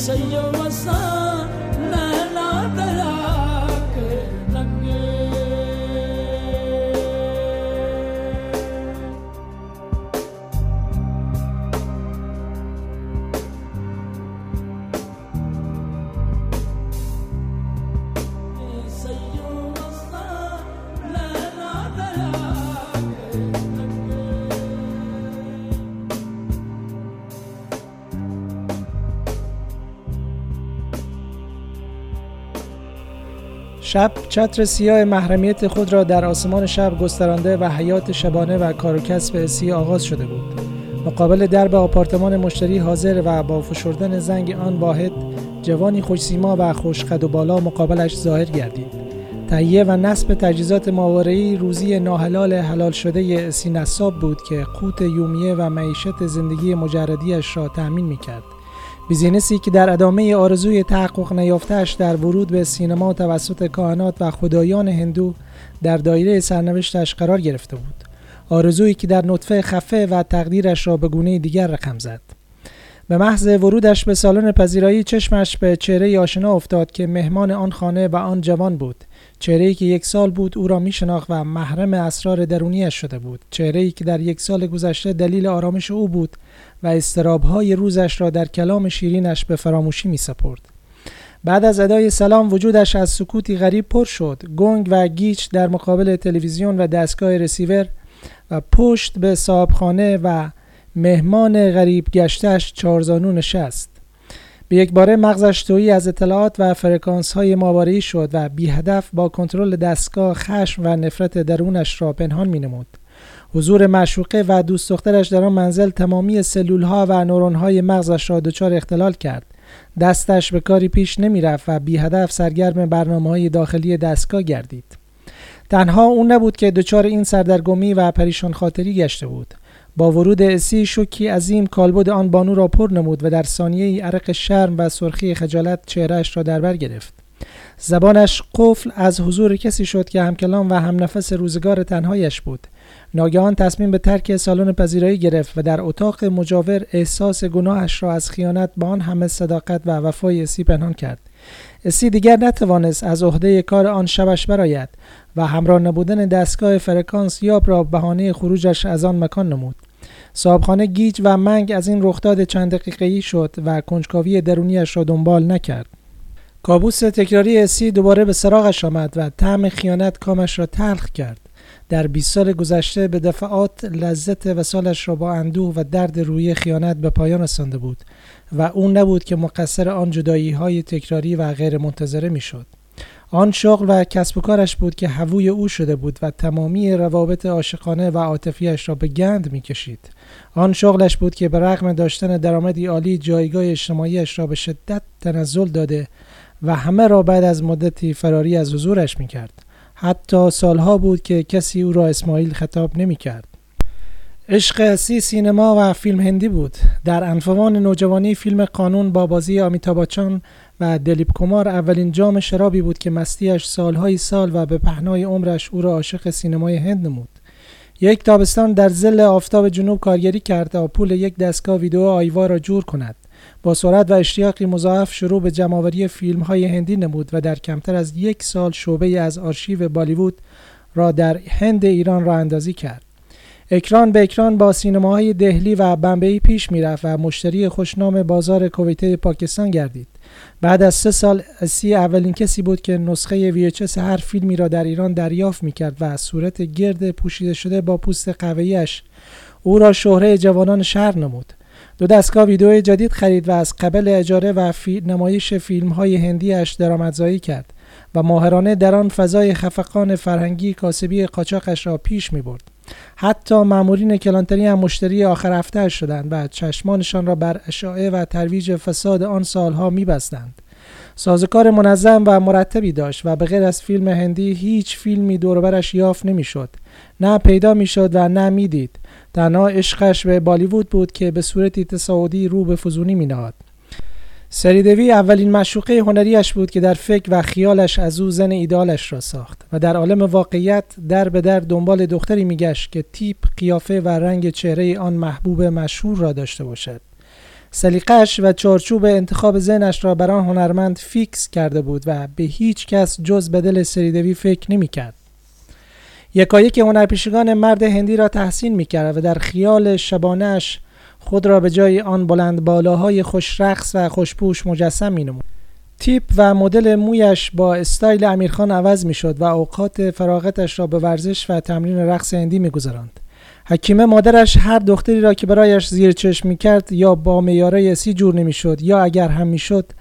谁让我傻 شب چتر سیاه محرمیت خود را در آسمان شب گسترانده و حیات شبانه و کار و کسب حسی آغاز شده بود. مقابل درب آپارتمان مشتری حاضر و با فشردن زنگ آن واحد جوانی خوشسیما و خوشقد و بالا مقابلش ظاهر گردید. تهیه و نصب تجهیزات ماورایی روزی ناحلال حلال شده سی نصاب بود که قوت یومیه و معیشت زندگی مجردیش را تأمین می‌کرد. بیزینسی که در ادامه آرزوی تحقق نیافتهش در ورود به سینما توسط کاهنات و خدایان هندو در دایره سرنوشتش قرار گرفته بود. آرزویی که در نطفه خفه و تقدیرش را به گونه دیگر رقم زد. به محض ورودش به سالن پذیرایی چشمش به چهره آشنا افتاد که مهمان آن خانه و آن جوان بود. چهره‌ای که یک سال بود او را می شناخت و محرم اسرار درونیش شده بود. چهره‌ای که در یک سال گذشته دلیل آرامش او بود و استرابهای روزش را در کلام شیرینش به فراموشی می سپرد. بعد از ادای سلام وجودش از سکوتی غریب پر شد گنگ و گیچ در مقابل تلویزیون و دستگاه رسیور و پشت به صاحبخانه و مهمان غریب گشتش چارزانو نشست به یک باره مغزش تویی از اطلاعات و فرکانس های ماورایی شد و بی هدف با کنترل دستگاه خشم و نفرت درونش را پنهان می نمود. حضور معشوقه و دوست دخترش در آن منزل تمامی سلول ها و نورون های مغزش را دچار اختلال کرد. دستش به کاری پیش نمی رفت و بی هدف سرگرم برنامه های داخلی دستگاه گردید. تنها اون نبود که دچار این سردرگمی و پریشان خاطری گشته بود. با ورود اسی شوکی عظیم کالبد آن بانو را پر نمود و در ثانیه ای عرق شرم و سرخی خجالت چهرهش را در بر گرفت. زبانش قفل از حضور کسی شد که همکلام و همنفس روزگار تنهایش بود. ناگهان تصمیم به ترک سالن پذیرایی گرفت و در اتاق مجاور احساس گناهش را از خیانت با آن همه صداقت و وفای اسی پنهان کرد. اسی دیگر نتوانست از عهده کار آن شبش برآید و همراه نبودن دستگاه فرکانس یاب را بهانه خروجش از آن مکان نمود. صاحبخانه گیج و منگ از این رخداد چند دقیقه‌ای شد و کنجکاوی درونیش را دنبال نکرد. کابوس تکراری اسی دوباره به سراغش آمد و طعم خیانت کامش را تلخ کرد. در 20 سال گذشته به دفعات لذت وسالش را با اندوه و درد روی خیانت به پایان رسانده بود و اون نبود که مقصر آن جدایی های تکراری و غیر منتظره می شد. آن شغل و کسب و کارش بود که هووی او شده بود و تمامی روابط عاشقانه و عاطفیش را به گند می کشید. آن شغلش بود که به رغم داشتن درآمدی عالی جایگاه اجتماعیش را به شدت تنزل داده و همه را بعد از مدتی فراری از حضورش می کرد. حتی سالها بود که کسی او را اسماعیل خطاب نمی کرد. عشق اسی سینما و فیلم هندی بود در انفوان نوجوانی فیلم قانون با بازی آمیتاباچان و دلیپ کمار اولین جام شرابی بود که مستیش سالهای سال و به پهنای عمرش او را عاشق سینمای هند نمود یک تابستان در زل آفتاب جنوب کارگری کرد تا پول یک دستگاه ویدیو آیوا را جور کند با سرعت و اشتیاقی مضاعف شروع به جمعآوری فیلم های هندی نمود و در کمتر از یک سال شعبه از آرشیو بالیوود را در هند ایران را اندازی کرد. اکران به اکران با سینماهای دهلی و بمبئی پیش می‌رفت و مشتری خوشنام بازار کویته پاکستان گردید. بعد از سه سال اسی اولین کسی بود که نسخه VHS هر فیلمی را در ایران دریافت می‌کرد و صورت گرد پوشیده شده با پوست قهوه‌ایش او را شهره جوانان شهر نمود. دو دستگاه ویدیو جدید خرید و از قبل اجاره و فی... نمایش فیلم های هندیش درآمدزایی کرد و ماهرانه در آن فضای خفقان فرهنگی کاسبی قاچاقش را پیش می برد. حتی مامورین کلانتری هم مشتری آخر هفته شدند و چشمانشان را بر اشاعه و ترویج فساد آن سالها می بستند. سازوکار منظم و مرتبی داشت و به غیر از فیلم هندی هیچ فیلمی دوربرش یافت نمی‌شد. نه پیدا می‌شد و نه می‌دید. تنها عشقش به بالیوود بود که به صورتی تصاعدی رو به فزونی مینهاد. سریدوی اولین مشوقه هنریش بود که در فکر و خیالش از او زن ایدالش را ساخت و در عالم واقعیت در به در دنبال دختری میگشت که تیپ قیافه و رنگ چهره آن محبوب مشهور را داشته باشد. سلیقش و چارچوب انتخاب زنش را بر آن هنرمند فیکس کرده بود و به هیچ کس جز به دل سریدوی فکر نمی کرد. یکایک هنرپیشگان مرد هندی را تحسین می کرد و در خیال شبانش خود را به جای آن بلند بالاهای خوش رقص و خوشپوش مجسم می نمود. تیپ و مدل مویش با استایل امیرخان عوض می شد و اوقات فراغتش را به ورزش و تمرین رقص هندی می گذراند. حکیمه مادرش هر دختری را که برایش زیر چشم می کرد یا با معیار اسی جور نمی شد یا اگر هم می شد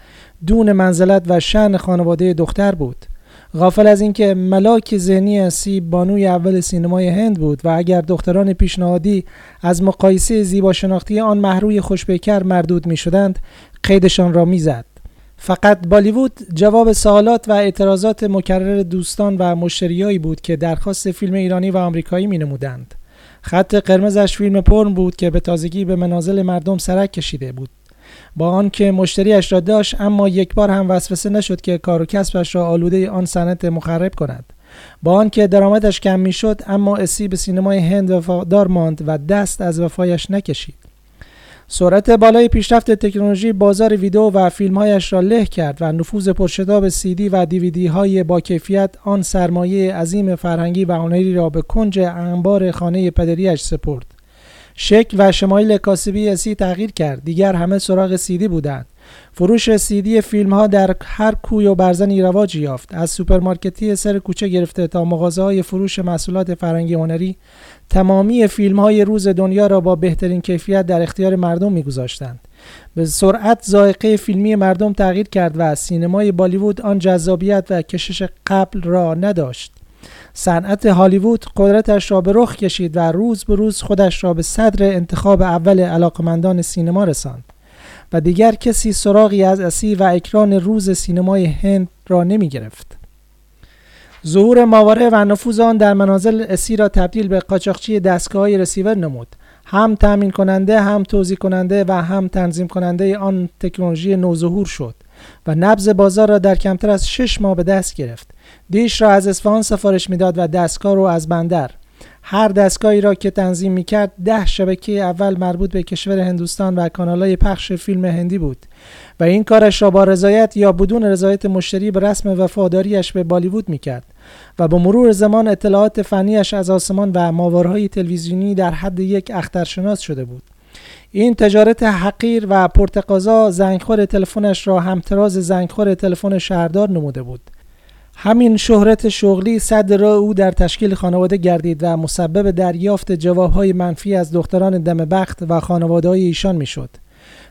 دون منزلت و شأن خانواده دختر بود غافل از اینکه ملاک ذهنی اسی بانوی اول سینمای هند بود و اگر دختران پیشنهادی از مقایسه زیبا شناختی آن محروی خوشبکر مردود می شدند قیدشان را می‌زد. فقط بالیوود جواب سوالات و اعتراضات مکرر دوستان و مشتریایی بود که درخواست فیلم ایرانی و آمریکایی می نمودند. خط قرمزش فیلم پرن بود که به تازگی به منازل مردم سرک کشیده بود. با آنکه مشتریش را داشت اما یک بار هم وسوسه نشد که کار و کسبش را آلوده آن صنعت مخرب کند. با آنکه درآمدش کم می‌شد اما اسی به سینمای هند وفادار ماند و دست از وفایش نکشید. سرعت بالای پیشرفت تکنولوژی بازار ویدیو و فیلمهایش را له کرد و نفوذ پرشتاب سی‌دی و دی‌وی‌دی های با کیفیت آن سرمایه عظیم فرهنگی و هنری را به کنج انبار خانه پدریش سپرد. شکل و شمایل کاسبی اسی تغییر کرد. دیگر همه سراغ سیدی بودند. فروش سیدی فیلم ها در هر کوی و برزنی رواج یافت. از سوپرمارکتی سر کوچه گرفته تا مغازه های فروش محصولات فرنگی هنری تمامی فیلم های روز دنیا را با بهترین کیفیت در اختیار مردم میگذاشتند. به سرعت ذائقه فیلمی مردم تغییر کرد و سینمای بالیوود آن جذابیت و کشش قبل را نداشت. صنعت هالیوود قدرتش را به رخ کشید و روز به روز خودش را به صدر انتخاب اول علاقمندان سینما رساند. و دیگر کسی سراغی از اسی و اکران روز سینمای هند را نمی گرفت. ظهور ماوره و نفوذ آن در منازل اسی را تبدیل به قاچاقچی دستگاه های رسیور نمود هم تامین کننده هم توضیح کننده و هم تنظیم کننده آن تکنولوژی نوظهور شد و نبض بازار را در کمتر از شش ماه به دست گرفت دیش را از اصفهان سفارش می‌داد و دستگاه رو از بندر هر دستگاهی را که تنظیم می‌کرد ده شبکه اول مربوط به کشور هندوستان و کانالهای پخش فیلم هندی بود و این کارش را با رضایت یا بدون رضایت مشتری به رسم وفاداریش به بالیوود می‌کرد و با مرور زمان اطلاعات فنیش از آسمان و ماورهای تلویزیونی در حد یک اخترشناس شده بود. این تجارت حقیر و پرتقاضا زنگخور تلفنش را همتراز زنگخور تلفن شهردار نموده بود. همین شهرت شغلی صد را او در تشکیل خانواده گردید و مسبب دریافت جوابهای منفی از دختران دم بخت و خانواده ایشان می‌شد.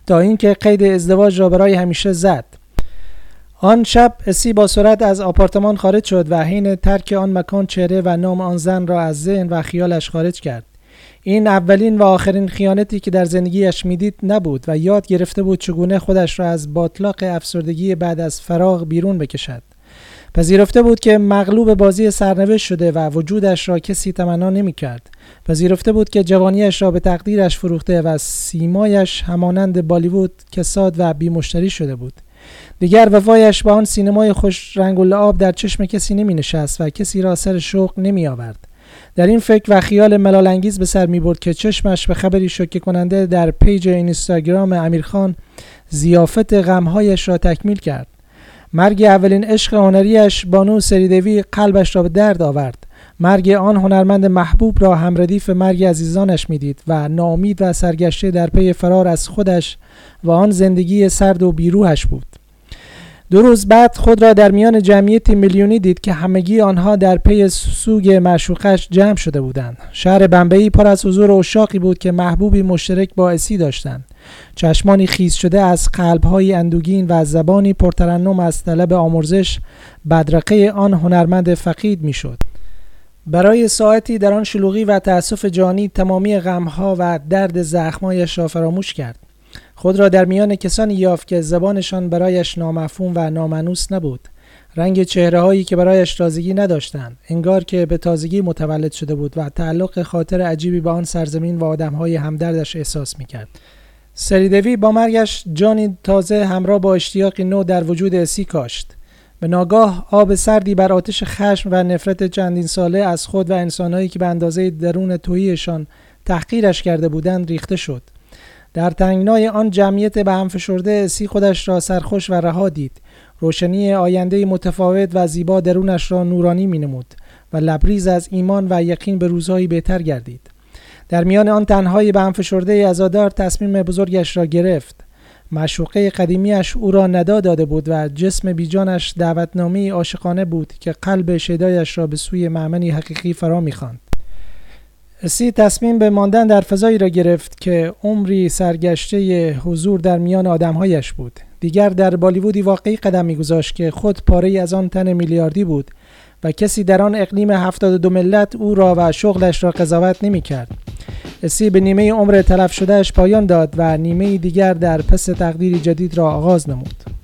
تا اینکه قید ازدواج را برای همیشه زد. آن شب اسی با سرعت از آپارتمان خارج شد و حین ترک آن مکان چهره و نام آن زن را از ذهن و خیالش خارج کرد. این اولین و آخرین خیانتی که در زندگیش می‌دید نبود و یاد گرفته بود چگونه خودش را از باطلاق افسردگی بعد از فراغ بیرون بکشد. پذیرفته بود که مغلوب بازی سرنوشت شده و وجودش را کسی تمنا نمی کرد. پذیرفته بود که جوانیش را به تقدیرش فروخته و سیمایش همانند بالیوود کساد و بیمشتری شده بود. دیگر وفایش با آن سینمای خوش رنگ و لعاب در چشم کسی نمی نشست و کسی را سر شوق نمی آورد. در این فکر و خیال ملالانگیز به سر می برد که چشمش به خبری شوکه کننده در پیج اینستاگرام امیرخان ضیافت غمهایش را تکمیل کرد. مرگ اولین عشق هنریش بانو سریدوی قلبش را به درد آورد. مرگ آن هنرمند محبوب را همردیف مرگ عزیزانش می‌دید و ناامید و سرگشته در پی فرار از خودش و آن زندگی سرد و بیروهش بود. دو روز بعد خود را در میان جمعیت میلیونی دید که همگی آنها در پی سوگ معشوقش جمع شده بودند. شهر بمبئی پر از حضور اشاقی بود که محبوبی مشترک با اسی داشتند. چشمانی خیز شده از قلبهای اندوگین و زبانی پرترنم از طلب آمرزش بدرقه آن هنرمند فقید می‌شد. برای ساعتی در آن شلوغی و تأسف جانی تمامی غمها و درد زخمایش را فراموش کرد. خود را در میان کسانی یافت که زبانشان برایش نامفهوم و نامنوس نبود. رنگ چهره هایی که برایش تازگی نداشتند انگار که به تازگی متولد شده بود و تعلق خاطر عجیبی به آن سرزمین و آدم های همدردش احساس می‌کرد سریدوی با مرگش جانی تازه همراه با اشتیاقی نو در وجود اسی کاشت. به ناگاه آب سردی بر آتش خشم و نفرت چندین ساله از خود و انسانهایی که به اندازه درون توهیشان تحقیرش کرده بودند ریخته شد. در تنگنای آن جمعیت به هم فشرده سی خودش را سرخوش و رها دید. روشنی آینده متفاوت و زیبا درونش را نورانی می نمود و لبریز از ایمان و یقین به روزهایی بهتر گردید. در میان آن تنهای به هم فشرده ازادار تصمیم بزرگش را گرفت. معشوقه قدیمیش او را ندا داده بود و جسم بیجانش دعوتنامه عاشقانه بود که قلب شیدایش را به سوی معمنی حقیقی فرا می‌خواند. سی تصمیم به ماندن در فضایی را گرفت که عمری سرگشته حضور در میان آدمهایش بود. دیگر در بالیوودی واقعی قدم میگذاشت که خود پاره از آن تن میلیاردی بود و کسی در آن اقلیم 72 ملت او را و شغلش را قضاوت نمی کرد. اسی به نیمه عمر تلف شدهش پایان داد و نیمه دیگر در پس تقدیری جدید را آغاز نمود.